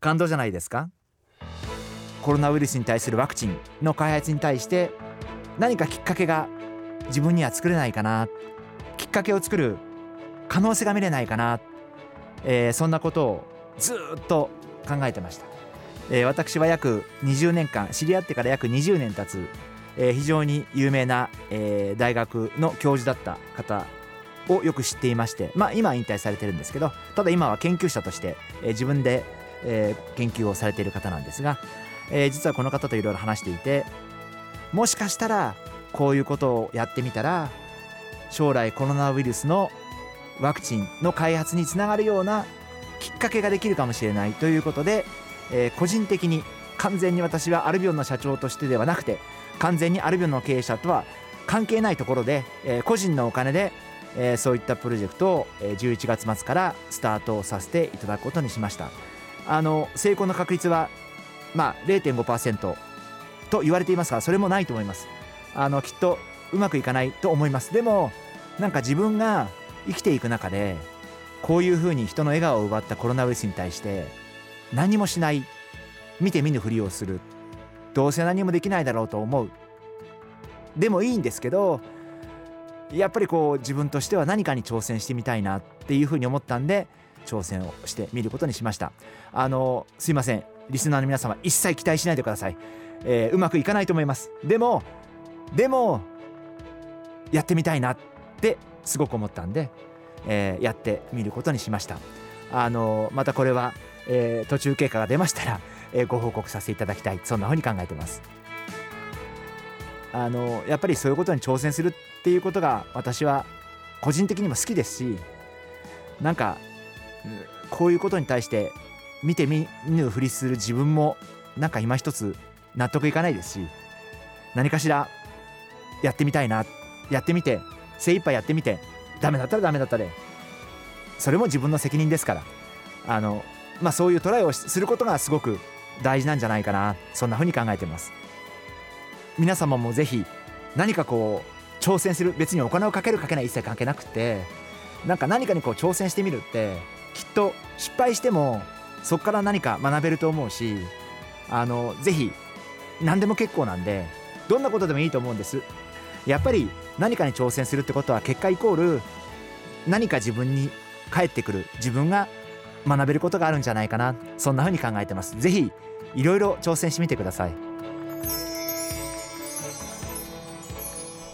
感動じゃないですか？コロナウイルスに対するワクチンの開発に対して何かきっかけが自分には作れないかな？きっかけを作る可能性が見れないかな、えー、そんなことをずっと考えてました、えー、私は約20年間知り合ってから約20年経つ、えー、非常に有名な、えー、大学の教授だった方をよく知っていまして、まあ、今は引退されてるんですけどただ今は研究者として、えー、自分で、えー、研究をされている方なんですが、えー、実はこの方といろいろ話していてもしかしたらこういうことをやってみたら将来コロナウイルスのワクチンの開発につながるようなきっかけができるかもしれないということで、えー、個人的に完全に私はアルビオンの社長としてではなくて完全にアルビオンの経営者とは関係ないところで、えー、個人のお金でえー、そういったプロジェクトをえ11月末からスタートさせていただくことにしました。あの成功の確率はまあ0.5%と言われていますがそれもないと思います。あのきっとうまくいかないと思います。でもなんか自分が生きていく中でこういうふうに人の笑顔を奪ったコロナウイルスに対して何もしない見て見ぬふりをするどうせ何もできないだろうと思う。でもいいんですけどやっぱりこう自分としては何かに挑戦してみたいなっていうふうに思ったんで挑戦をしてみることにしました。あのすいません。リスナーの皆様一切期待しないでください、えー、うまくいかないと思います。でもでもやってみたいなってすごく思ったんで、えー、やってみることにしました。あのまたこれは、えー、途中経過が出ましたら、えー、ご報告させていただきたい。そんなふうに考えてます。あのやっぱりそういうことに挑戦するっていうことが私は個人的にも好きですしなんかこういうことに対して見て見ぬふりする自分もなんか今一つ納得いかないですし何かしらやってみたいなやってみて精一杯やってみてダメだったらダメだったでそれも自分の責任ですからあの、まあ、そういうトライをすることがすごく大事なんじゃないかなそんなふうに考えてます。皆様もぜひ何かこう挑戦する別にお金をかけるかけない一切関係なくてなんか何かにこう挑戦してみるってきっと失敗してもそこから何か学べると思うしあのぜひ何でも結構なんでどんなことでもいいと思うんです。やっぱり何かに挑戦するってことは結果イコール何か自分に返ってくる自分が学べることがあるんじゃないかなそんな風に考えてます。ぜひいろいろ挑戦してみてください。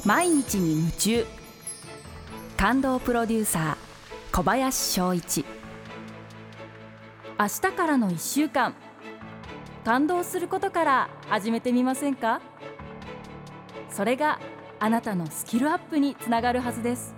毎日に夢中。感動プロデューサー小林翔一。明日からの1週間。感動することから始めてみませんか？それがあなたのスキルアップにつながるはずです。